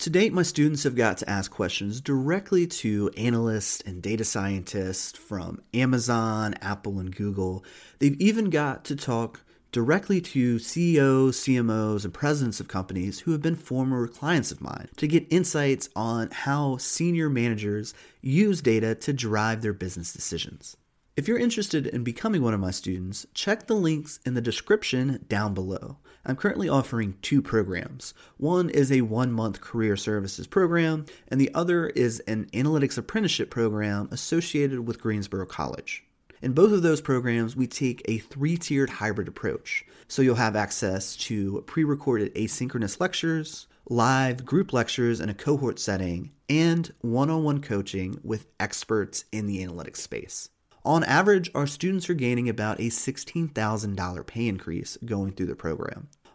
To date, my students have got to ask questions directly to analysts and data scientists from Amazon, Apple, and Google. They've even got to talk directly to CEOs, CMOs, and presidents of companies who have been former clients of mine to get insights on how senior managers use data to drive their business decisions. If you're interested in becoming one of my students, check the links in the description down below. I'm currently offering two programs. One is a one month career services program, and the other is an analytics apprenticeship program associated with Greensboro College. In both of those programs, we take a three tiered hybrid approach. So you'll have access to pre recorded asynchronous lectures, live group lectures in a cohort setting, and one on one coaching with experts in the analytics space. On average, our students are gaining about a $16,000 pay increase going through the program.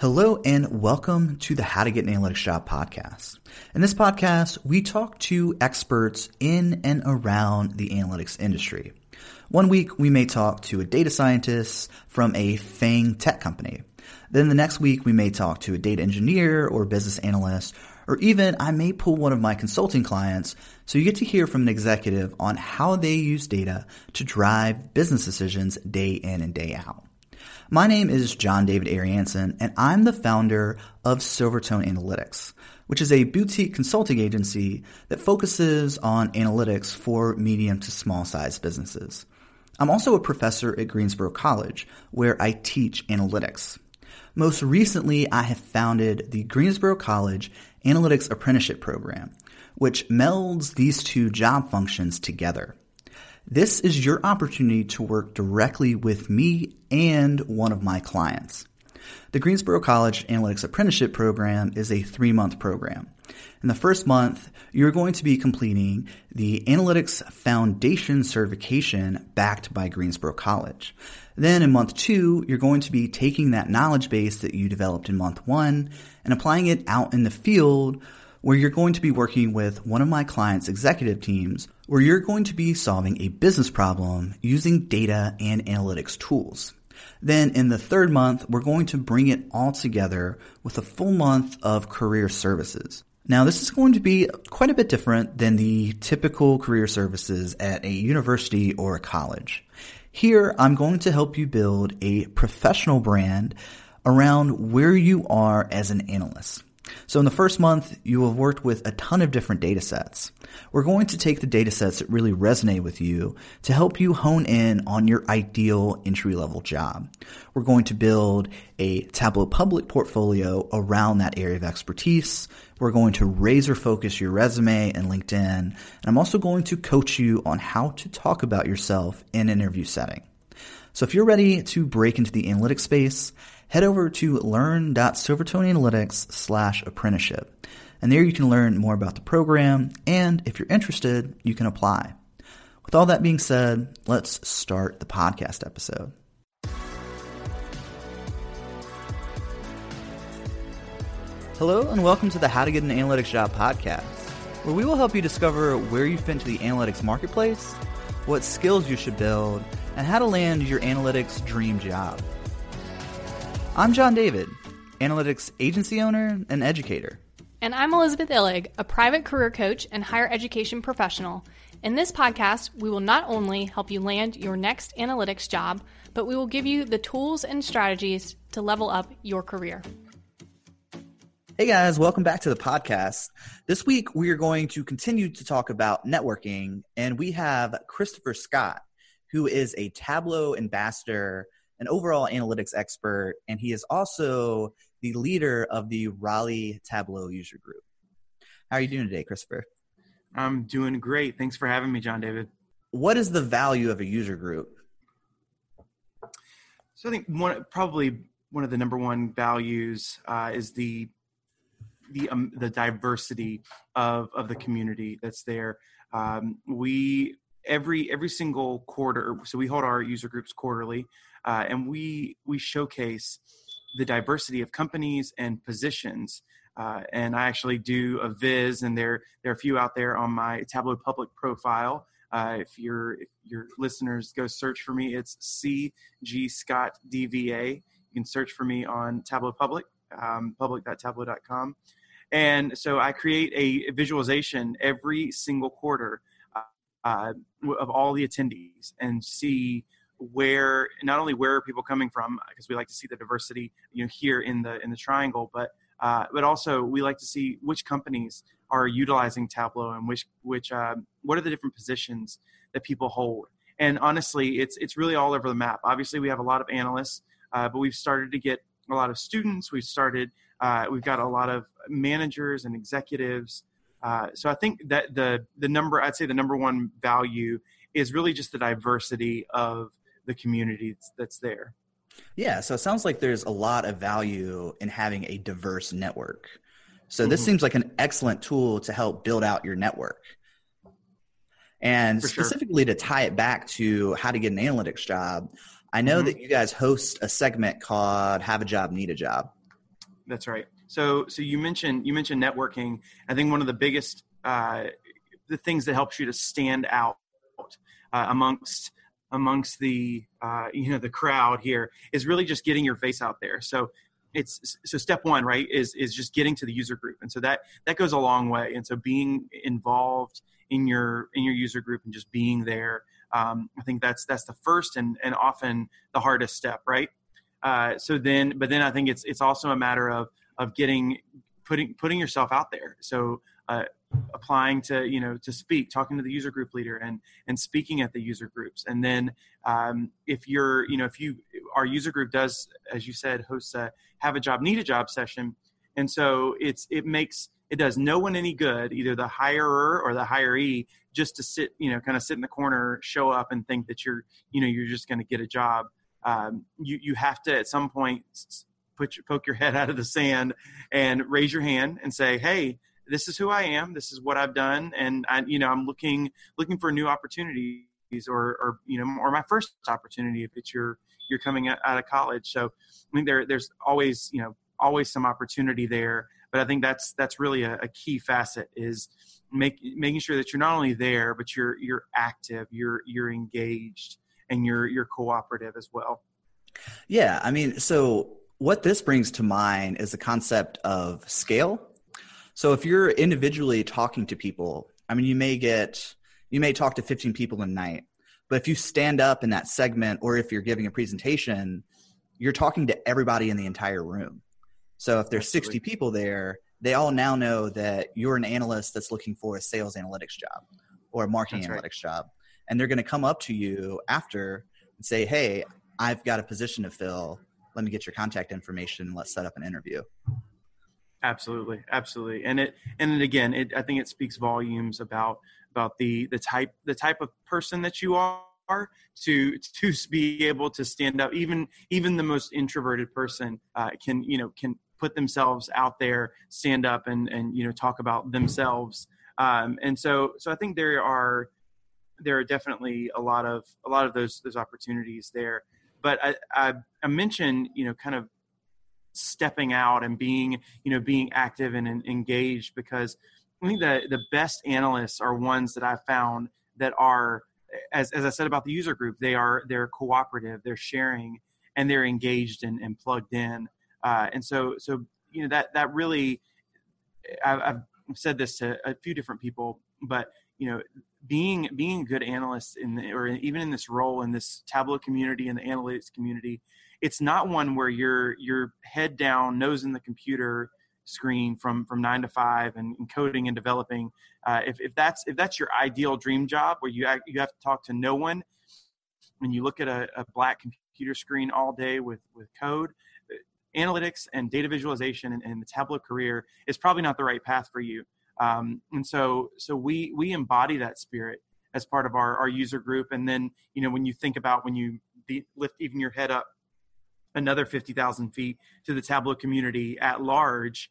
Hello and welcome to the How to Get an Analytics Job podcast. In this podcast, we talk to experts in and around the analytics industry. One week, we may talk to a data scientist from a FANG tech company. Then the next week, we may talk to a data engineer or business analyst, or even I may pull one of my consulting clients so you get to hear from an executive on how they use data to drive business decisions day in and day out. My name is John David Ariansen, and I'm the founder of Silvertone Analytics, which is a boutique consulting agency that focuses on analytics for medium to small sized businesses. I'm also a professor at Greensboro College, where I teach analytics. Most recently, I have founded the Greensboro College Analytics Apprenticeship Program, which melds these two job functions together. This is your opportunity to work directly with me and one of my clients. The Greensboro College Analytics Apprenticeship Program is a three month program. In the first month, you're going to be completing the Analytics Foundation certification backed by Greensboro College. Then in month two, you're going to be taking that knowledge base that you developed in month one and applying it out in the field where you're going to be working with one of my clients' executive teams, where you're going to be solving a business problem using data and analytics tools. Then in the third month, we're going to bring it all together with a full month of career services. Now, this is going to be quite a bit different than the typical career services at a university or a college. Here, I'm going to help you build a professional brand around where you are as an analyst. So in the first month, you will have worked with a ton of different data sets. We're going to take the data sets that really resonate with you to help you hone in on your ideal entry level job. We're going to build a Tableau Public portfolio around that area of expertise. We're going to razor focus your resume and LinkedIn. And I'm also going to coach you on how to talk about yourself in an interview setting. So if you're ready to break into the analytics space, head over to learn.silvertoneanalytics slash apprenticeship. And there you can learn more about the program, and if you're interested, you can apply. With all that being said, let's start the podcast episode. Hello, and welcome to the How to Get an Analytics Job podcast, where we will help you discover where you fit into the analytics marketplace, what skills you should build, and how to land your analytics dream job. I'm John David, analytics agency owner and educator. And I'm Elizabeth Illig, a private career coach and higher education professional. In this podcast, we will not only help you land your next analytics job, but we will give you the tools and strategies to level up your career. Hey guys, welcome back to the podcast. This week we are going to continue to talk about networking, and we have Christopher Scott, who is a Tableau ambassador an overall analytics expert, and he is also the leader of the Raleigh Tableau user group. How are you doing today, Christopher? I'm doing great. Thanks for having me, John David. What is the value of a user group? So I think one probably one of the number one values uh, is the the um, the diversity of of the community that's there. Um, we every every single quarter, so we hold our user groups quarterly, uh, and we we showcase the diversity of companies and positions. Uh, and I actually do a viz, and there there are a few out there on my Tableau Public profile. Uh, if your if your listeners go search for me, it's C G Scott DVA. You can search for me on Tableau Public, um, public.tableau.com. And so I create a visualization every single quarter uh, of all the attendees and see where not only where are people coming from because we like to see the diversity you know here in the in the triangle but uh, but also we like to see which companies are utilizing tableau and which which uh, what are the different positions that people hold and honestly it's it's really all over the map obviously we have a lot of analysts uh, but we've started to get a lot of students we've started uh, we've got a lot of managers and executives. Uh, so I think that the the number I'd say the number one value is really just the diversity of the community that's there. Yeah, so it sounds like there's a lot of value in having a diverse network. So this mm-hmm. seems like an excellent tool to help build out your network. And For specifically sure. to tie it back to how to get an analytics job, I know mm-hmm. that you guys host a segment called Have a Job, Need a Job. That's right. So, so you mentioned you mentioned networking. I think one of the biggest uh, the things that helps you to stand out uh, amongst amongst the uh, you know the crowd here is really just getting your face out there. So it's so step one right is is just getting to the user group and so that that goes a long way and so being involved in your in your user group and just being there um, i think that's that's the first and and often the hardest step right uh, so then, but then I think it's it's also a matter of of getting putting putting yourself out there. So uh, applying to you know to speak, talking to the user group leader, and and speaking at the user groups. And then um, if you're you know if you our user group does as you said hosts a have a job need a job session, and so it's it makes it does no one any good, either the hirer or the hiree, just to sit, you know, kind of sit in the corner, show up, and think that you're, you know, you're just going to get a job um, you you have to at some point put your, poke your head out of the sand and raise your hand and say, "Hey, this is who I am. This is what I've done, and I, you know, I'm looking looking for new opportunities, or or you know, or my first opportunity if it's your you're coming out of college. So, I mean, there there's always you know always some opportunity there, but I think that's that's really a, a key facet is make, making sure that you're not only there, but you're you're active, you're you're engaged and you're you're cooperative as well. Yeah, I mean, so what this brings to mind is the concept of scale. So if you're individually talking to people, I mean, you may get you may talk to 15 people a night, but if you stand up in that segment or if you're giving a presentation, you're talking to everybody in the entire room. So if there's Absolutely. 60 people there, they all now know that you're an analyst that's looking for a sales analytics job or a marketing that's analytics right. job and they're going to come up to you after and say, "Hey, I've got a position to fill. Let me get your contact information. Let's set up an interview." Absolutely, absolutely, and it and again, it I think it speaks volumes about about the the type the type of person that you are to to be able to stand up. Even even the most introverted person uh, can you know can put themselves out there, stand up, and and you know talk about themselves. Um, and so so I think there are there are definitely a lot of a lot of those those opportunities there. But I, I, I mentioned you know kind of stepping out and being you know being active and, and engaged because I think the the best analysts are ones that I've found that are as as I said about the user group they are they're cooperative they're sharing and they're engaged and, and plugged in. Uh, and so so you know that that really I've, I've said this to a few different people but you know being being a good analyst in the, or even in this role in this tableau community and the analytics community it's not one where you're you're head down nose in the computer screen from from nine to five and, and coding and developing uh, if, if that's if that's your ideal dream job where you you have to talk to no one and you look at a, a black computer screen all day with with code analytics and data visualization and, and, the Tableau career is probably not the right path for you. Um, and so, so we we embody that spirit as part of our, our user group. And then, you know, when you think about when you lift even your head up another 50,000 feet to the Tableau community at large,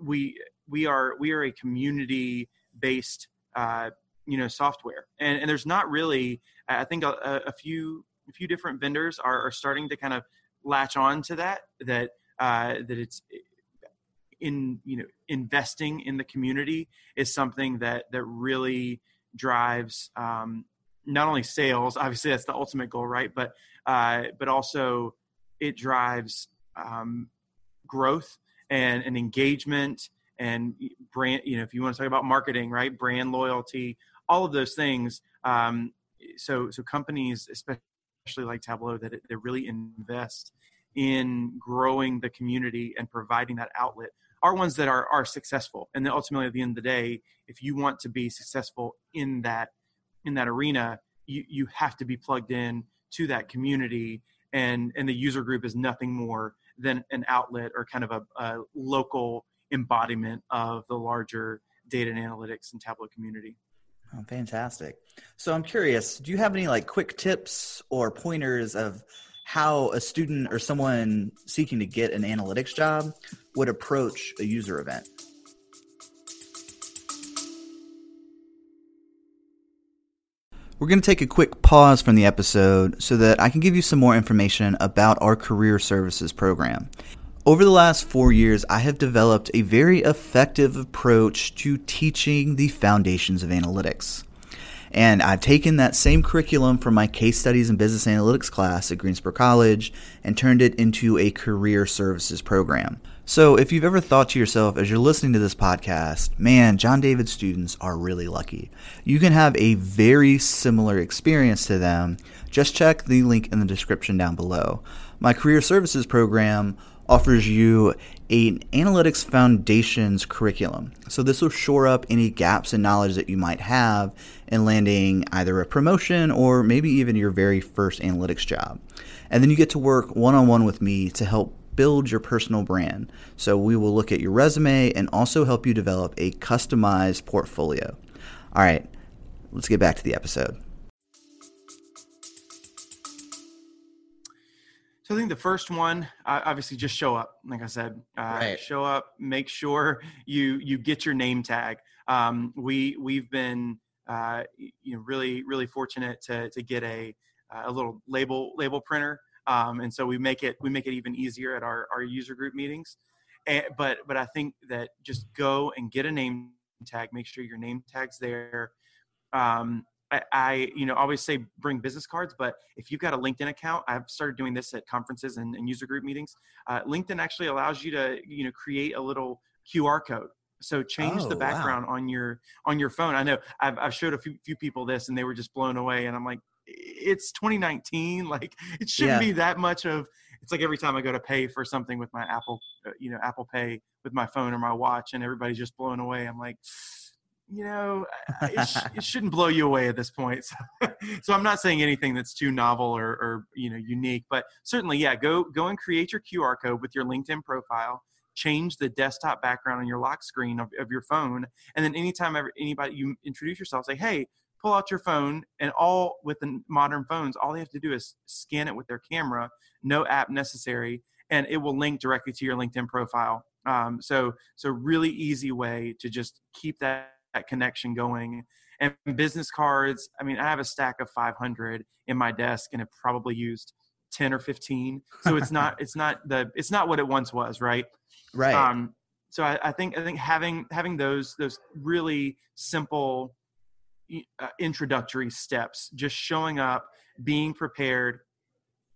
we we are we are a community based uh, you know software, and, and there's not really I think a, a few a few different vendors are, are starting to kind of latch on to that that uh, that it's in you know investing in the community is something that that really drives um, not only sales obviously that's the ultimate goal right? But uh, but also it drives um, growth and, and engagement and brand you know if you want to talk about marketing right? Brand loyalty all of those things. Um, so so companies especially like tableau that they really invest in growing the community and providing that outlet are ones that are are successful. And then ultimately at the end of the day if you want to be successful in that in that arena you you have to be plugged in to that community. And and the user group is nothing more than an outlet or kind of a, a local embodiment of the larger data and analytics and tableau community. Oh, fantastic. So i'm curious do you have any like quick tips or pointers of how a student or someone seeking to get an analytics job would approach a user event We're going to take a quick pause from the episode so that I can give you some more information about our career services program. Over the last four years, I have developed a very effective approach to teaching the foundations of analytics. And I've taken that same curriculum from my case studies and business analytics class at Greensboro College and turned it into a career services program. So, if you've ever thought to yourself as you're listening to this podcast, man, John David students are really lucky. You can have a very similar experience to them. Just check the link in the description down below. My career services program offers you an analytics foundations curriculum. So, this will shore up any gaps in knowledge that you might have in landing either a promotion or maybe even your very first analytics job. And then you get to work one on one with me to help build your personal brand. So we will look at your resume and also help you develop a customized portfolio. All right, let's get back to the episode. So I think the first one, uh, obviously, just show up. Like I said, uh, right. show up. Make sure you you get your name tag. Um, we we've been uh, you know really really fortunate to to get a a little label label printer um, and so we make it we make it even easier at our, our user group meetings and, but but i think that just go and get a name tag make sure your name tag's there um, I, I, you know always say bring business cards but if you've got a linkedin account i've started doing this at conferences and, and user group meetings uh, linkedin actually allows you to you know create a little qr code so change oh, the background wow. on your on your phone i know i've, I've showed a few, few people this and they were just blown away and i'm like it's 2019 like it shouldn't yeah. be that much of it's like every time i go to pay for something with my apple uh, you know apple pay with my phone or my watch and everybody's just blown away i'm like you know it, sh- it shouldn't blow you away at this point. So, so, i'm not saying anything that's too novel or, or you know unique but certainly yeah go go and create your qr code with your linkedin profile change the desktop background on your lock screen of, of your phone and then anytime ever, anybody you introduce yourself say hey pull out your phone and all with the modern phones all they have to do is scan it with their camera no app necessary and it will link directly to your linkedin profile. Um, so so really easy way to just keep that, that connection going. And business cards i mean i have a stack of 500 in my desk and have probably used 10 or 15 so it's not it's not the it's not what it once was right? Right. Um, so I, I think i think having having those those really simple uh, introductory steps just showing up being prepared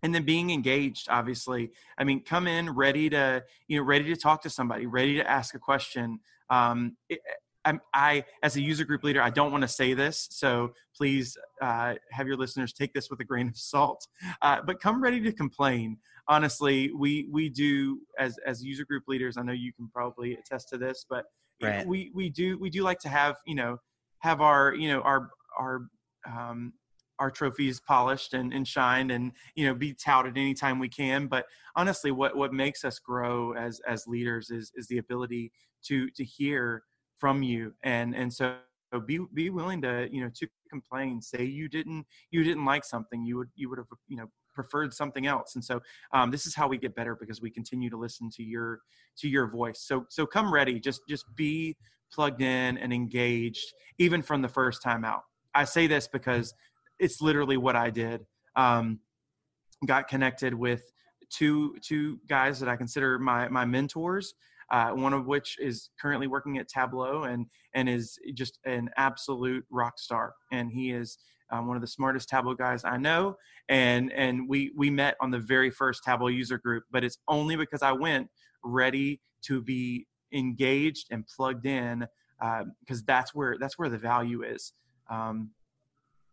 and then being engaged obviously. I mean come in ready to you know ready to talk to somebody ready to ask a question. Um, it, I, I, as a user group leader, I don't want to say this, so please uh, have your listeners take this with a grain of salt. Uh, but come ready to complain. Honestly, we we do as as user group leaders. I know you can probably attest to this, but right. we we do we do like to have you know have our you know our our um, our trophies polished and, and shined and you know be touted anytime we can but honestly what what makes us grow as as leaders is is the ability to to hear from you and and so be be willing to you know to complain say you didn't you didn't like something you would you would have you know preferred something else and so um, this is how we get better because we continue to listen to your to your voice. So so come ready just just be plugged in and engaged even from the first time out. I say this because it's literally what i did um, got connected with two two guys that i consider my my mentors uh, one of which is currently working at Tableau and and is just an absolute rock star. And he is um, one of the smartest Tableau guys I know. And and we we met on the very first Tableau user group, but it's only because I went ready to be engaged and plugged in because uh, that's where that's where the value is. Um,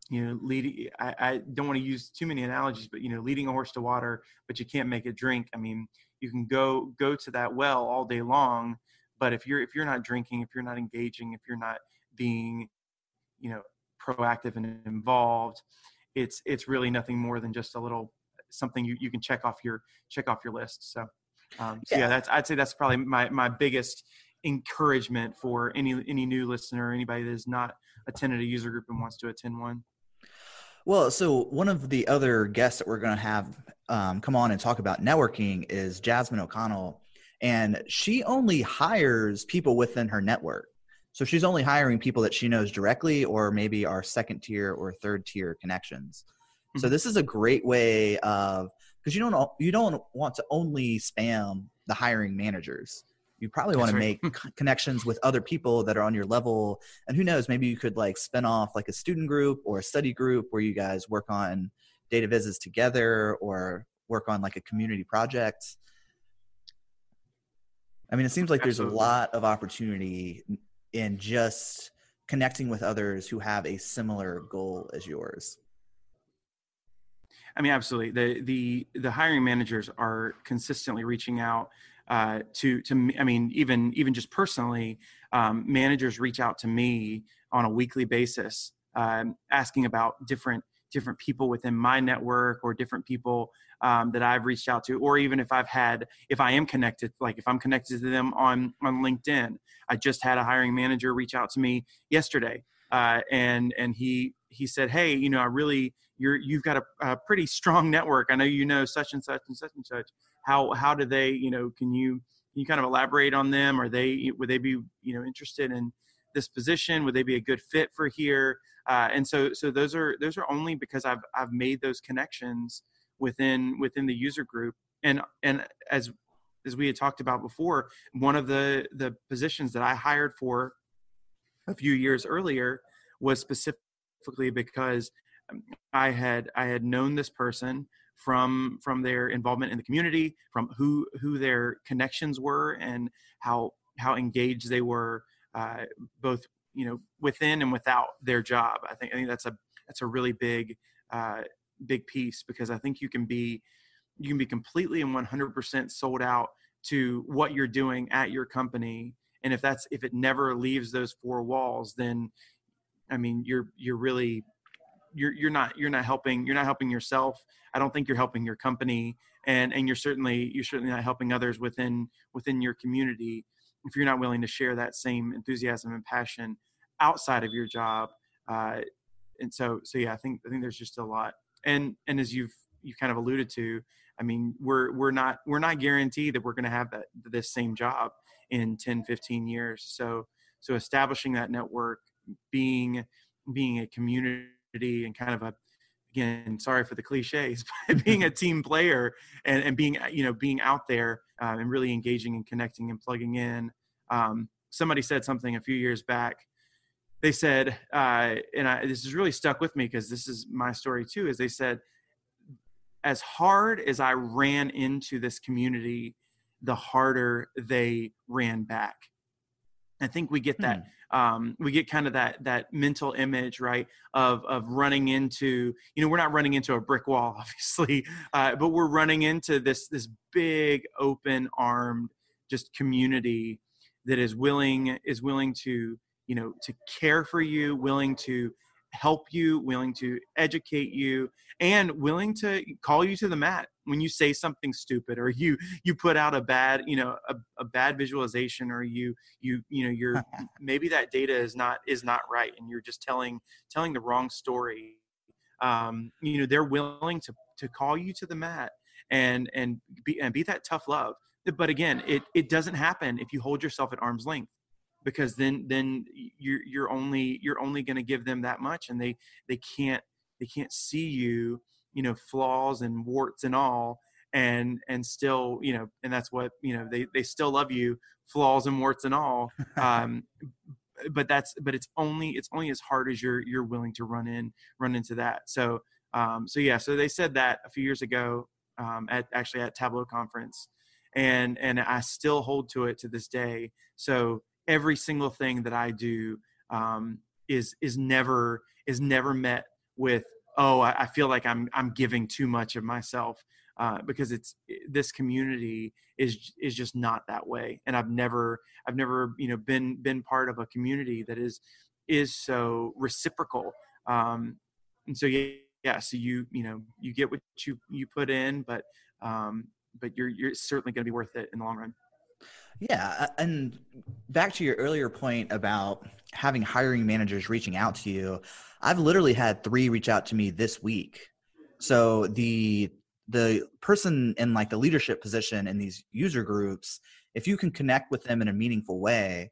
you know, leading. I, I don't want to use too many analogies, but you know, leading a horse to water, but you can't make it drink. I mean, you can go go to that well all day long but if you're if you're not drinking if you're not engaging if you're not being you know proactive and involved it's it's really nothing more than just a little something you, you can check off your check off your list so um, so yeah. yeah that's i'd say that's probably my my biggest encouragement for any any new listener or anybody that has not attended a user group and wants to attend one well, so one of the other guests that we're going to have um, come on and talk about networking is Jasmine O'Connell, and she only hires people within her network. So she's only hiring people that she knows directly, or maybe are second tier or third tier connections. Mm-hmm. So this is a great way of because you don't you don't want to only spam the hiring managers you probably want to make hmm. connections with other people that are on your level and who knows maybe you could like spin off like a student group or a study group where you guys work on data visits together or work on like a community project i mean it seems like Absolutely. there's a lot of opportunity in just connecting with others who have a similar goal as yours I mean, absolutely. The the the hiring managers are consistently reaching out uh, to to. I mean, even even just personally, um, managers reach out to me on a weekly basis, um, asking about different different people within my network or different people um, that I've reached out to, or even if I've had, if I am connected, like if I'm connected to them on on LinkedIn. I just had a hiring manager reach out to me yesterday, uh, and and he he said, hey, you know, I really you're you've got a, a pretty strong network. I know you know such and such and such and such. How how do they you know can you can you kind of elaborate on them? Are they would they be you know interested in this position? Would they be a good fit for here? Uh, and so so those are those are only because i've i've made those connections within within the user group. And and as as we had talked about before one of the the positions that i hired for a few years earlier was specifically because i had i had known this person from from their involvement in the community, from who who their connections were, and how how engaged they were, uh, both you know within and without their job. I think I think that's a that's a really big uh, big piece because I think you can be you can be completely and 100% sold out to what you're doing at your company and if that's if it never leaves those four walls then i mean you're you're really you're you're not you're not helping you're not helping yourself. I don't think you're helping your company and and you're certainly you're certainly not helping others within within your community if you're not willing to share that same enthusiasm and passion outside of your job uh, and so so yeah i think i think there's just a lot. And and as you've you kind of alluded to i mean we're we're not we're not guaranteed that we're going to have that this same job in 10 15 years. So so establishing that network being being a community and kind of a again sorry for the cliches but being a team player and, and being you know being out there uh, and really engaging and connecting and plugging in. Um, somebody said something a few years back. They said uh, and I, this has really stuck with me because this is my story too is they said as hard as i ran into this community the harder they ran back I think we get that hmm. um, we get kind of that that mental image right of of running into you know we're not running into a brick wall obviously uh, but we're running into this this big open armed just community that is willing is willing to you know to care for you willing to help you, willing to educate you, and willing to call you to the mat when you say something stupid or you you put out a bad you know a, a bad visualization or you you you know you're maybe that data is not is not right and you're just telling telling the wrong story um, you know they're willing to to call you to the mat and and be and be that tough love. But again it it doesn't happen if you hold yourself at arm's length because then then you're you're only you're only going to give them that much and they they can't they can't see you you know flaws and warts and all and and still you know and that's what you know they they still love you flaws and warts and all um but that's but it's only it's only as hard as you're you're willing to run in run into that. So um so yeah so they said that a few years ago um at actually at tableau conference and and i still hold to it to this day. So every single thing that I do um, is is never is never met with oh I, I, feel like I'm I'm giving too much of myself uh, because it's this community is is just not that way and I've never I've never you know been been part of a community that is is so reciprocal um, and so yeah yeah so you you know you get what you you put in but um, but you're you're certainly going to be worth it in the long run. Yeah, uh, and back to your earlier point about having hiring managers reaching out to you, I've literally had 3 reach out to me this week. So the the person in like the leadership position in these user groups, if you can connect with them in a meaningful way,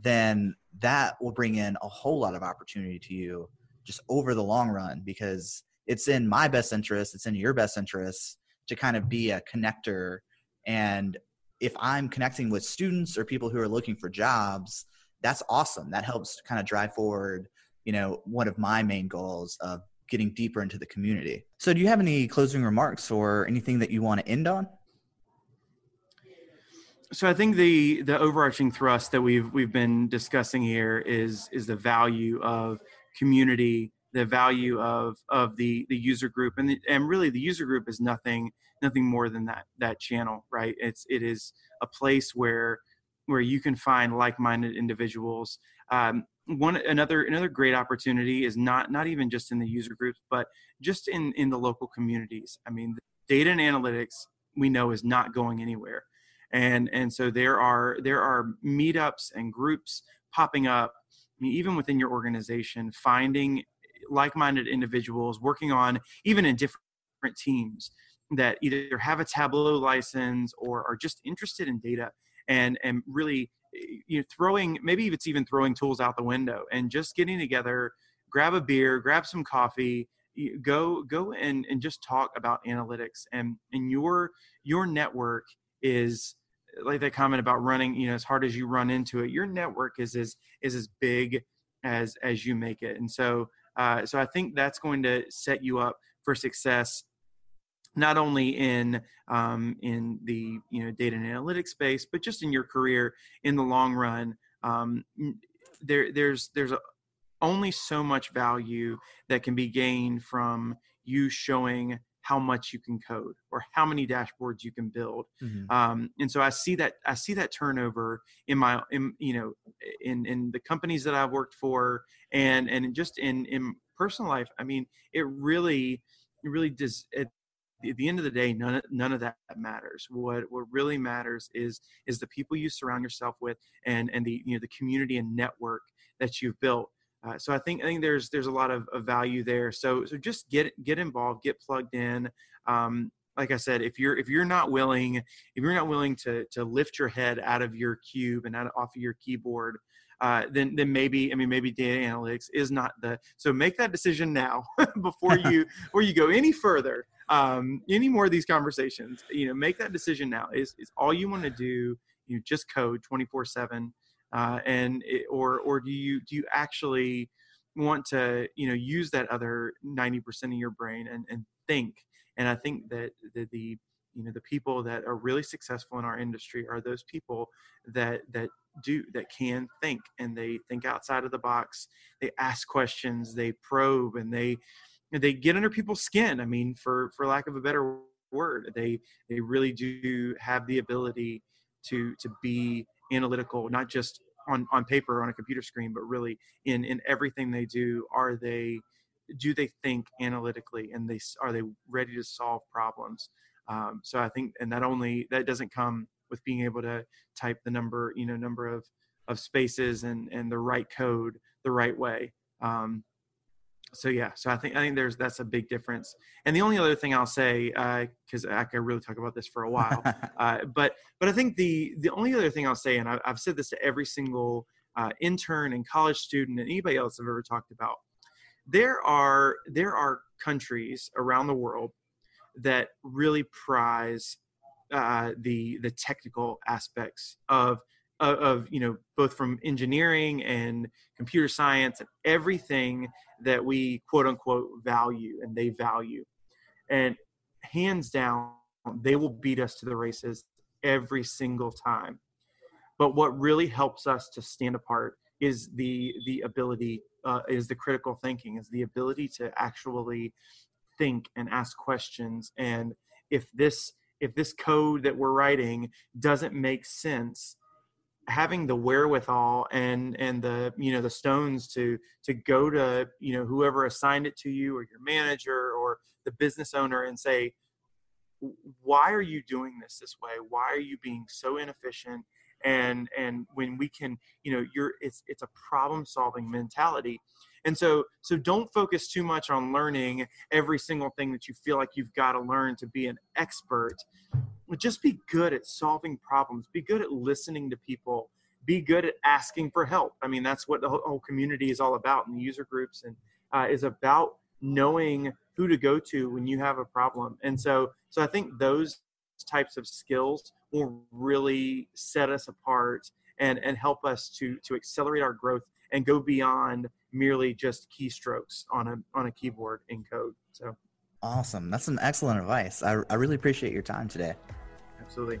then that will bring in a whole lot of opportunity to you just over the long run because it's in my best interest, it's in your best interest to kind of be a connector and if I'm connecting with students or people who are looking for jobs, that's awesome. That helps kind of drive forward, you know, one of my main goals of getting deeper into the community. So do you have any closing remarks or anything that you want to end on? So I think the the overarching thrust that we've we've been discussing here is is the value of community, the value of of the the user group, and the, and really the user group is nothing nothing more than that that channel right? It's it is a place where where you can find like-minded individuals. Um, one another another great opportunity is not not even just in the user groups but just in in the local communities. I mean data and analytics we know is not going anywhere. And and so there are there are meetups and groups popping up I mean, even within your organization finding like-minded individuals working on even in different teams that either have a Tableau license or are just interested in data and and really you know throwing maybe it's even throwing tools out the window and just getting together grab a beer grab some coffee go go and and just talk about analytics and and your your network is like that comment about running you know as hard as you run into it your network is as is as big as as you make it. And so uh, so i think that's going to set you up for success not only in um, in the you know data and analytics space, but just in your career in the long run. Um, there, there's there's a, only so much value that can be gained from you showing how much you can code or how many dashboards you can build mm-hmm. um, and so i see that i see that turnover in my in, you know in in the companies that i've worked for and and just in in personal life i mean it really it really does it at the end of the day, none of, none of that matters. What what really matters is is the people you surround yourself with, and and the you know the community and network that you've built. Uh, so I think I think there's there's a lot of, of, value there. So so just get get involved, get plugged in. Um, like I said, if you're if you're not willing if you're not willing to to lift your head out of your cube and out of, off of your keyboard, uh, then then maybe I mean maybe data analytics is not the so make that decision now before you before you go any further um, any more of these conversations. You know, make that decision now. Is is all you want to do? You just code twenty four seven, uh, and it, or or do you do you actually want to you know use that other ninety percent of your brain and and think? And I think that the, the you know the people that are really successful in our industry are those people that that do that can think and they think outside of the box they ask questions they probe and they they get under people's skin i mean for for lack of a better word they they really do have the ability to to be analytical not just on on paper or on a computer screen, but really in in everything they do. Are they do they think analytically and they are they ready to solve problems? Um, so I think, and that only that doesn't come with being able to type the number, you know, number of of spaces and and the right code the right way. Um, so yeah, so I think I think there's that's a big difference. And the only other thing I'll say, because uh, I could really talk about this for a while, uh, but but I think the the only other thing I'll say, and I, have said this to every single uh, intern and college student and anybody else I've ever talked about, there are there are countries around the world that really prize uh, the the technical aspects of of, of you know both from engineering and computer science and everything that we quote unquote value and they value. And hands down they will beat us to the races every single time. But what really helps us to stand apart is the the ability uh, is the critical thinking is the ability to actually think and ask questions. And if this if this code that we're writing doesn't make sense having the wherewithal and and the you know the stones to to go to you know whoever assigned it to you or your manager or the business owner and say why are you doing this this way? Why are you being so inefficient? And and when we can you know you're it's it's a problem solving mentality. And so so don't focus too much on learning every single thing that you feel like you've got to learn to be an expert just be good at solving problems be good at listening to people be good at asking for help. I mean that's what the whole community is all about and the user groups and uh, is about knowing who to go to when you have a problem. And so so i think those types of skills will really set us apart and and help us to to accelerate our growth and go beyond merely just keystrokes on a on a keyboard in code. So. Awesome. That's some excellent advice. I, I really appreciate your time today absolutely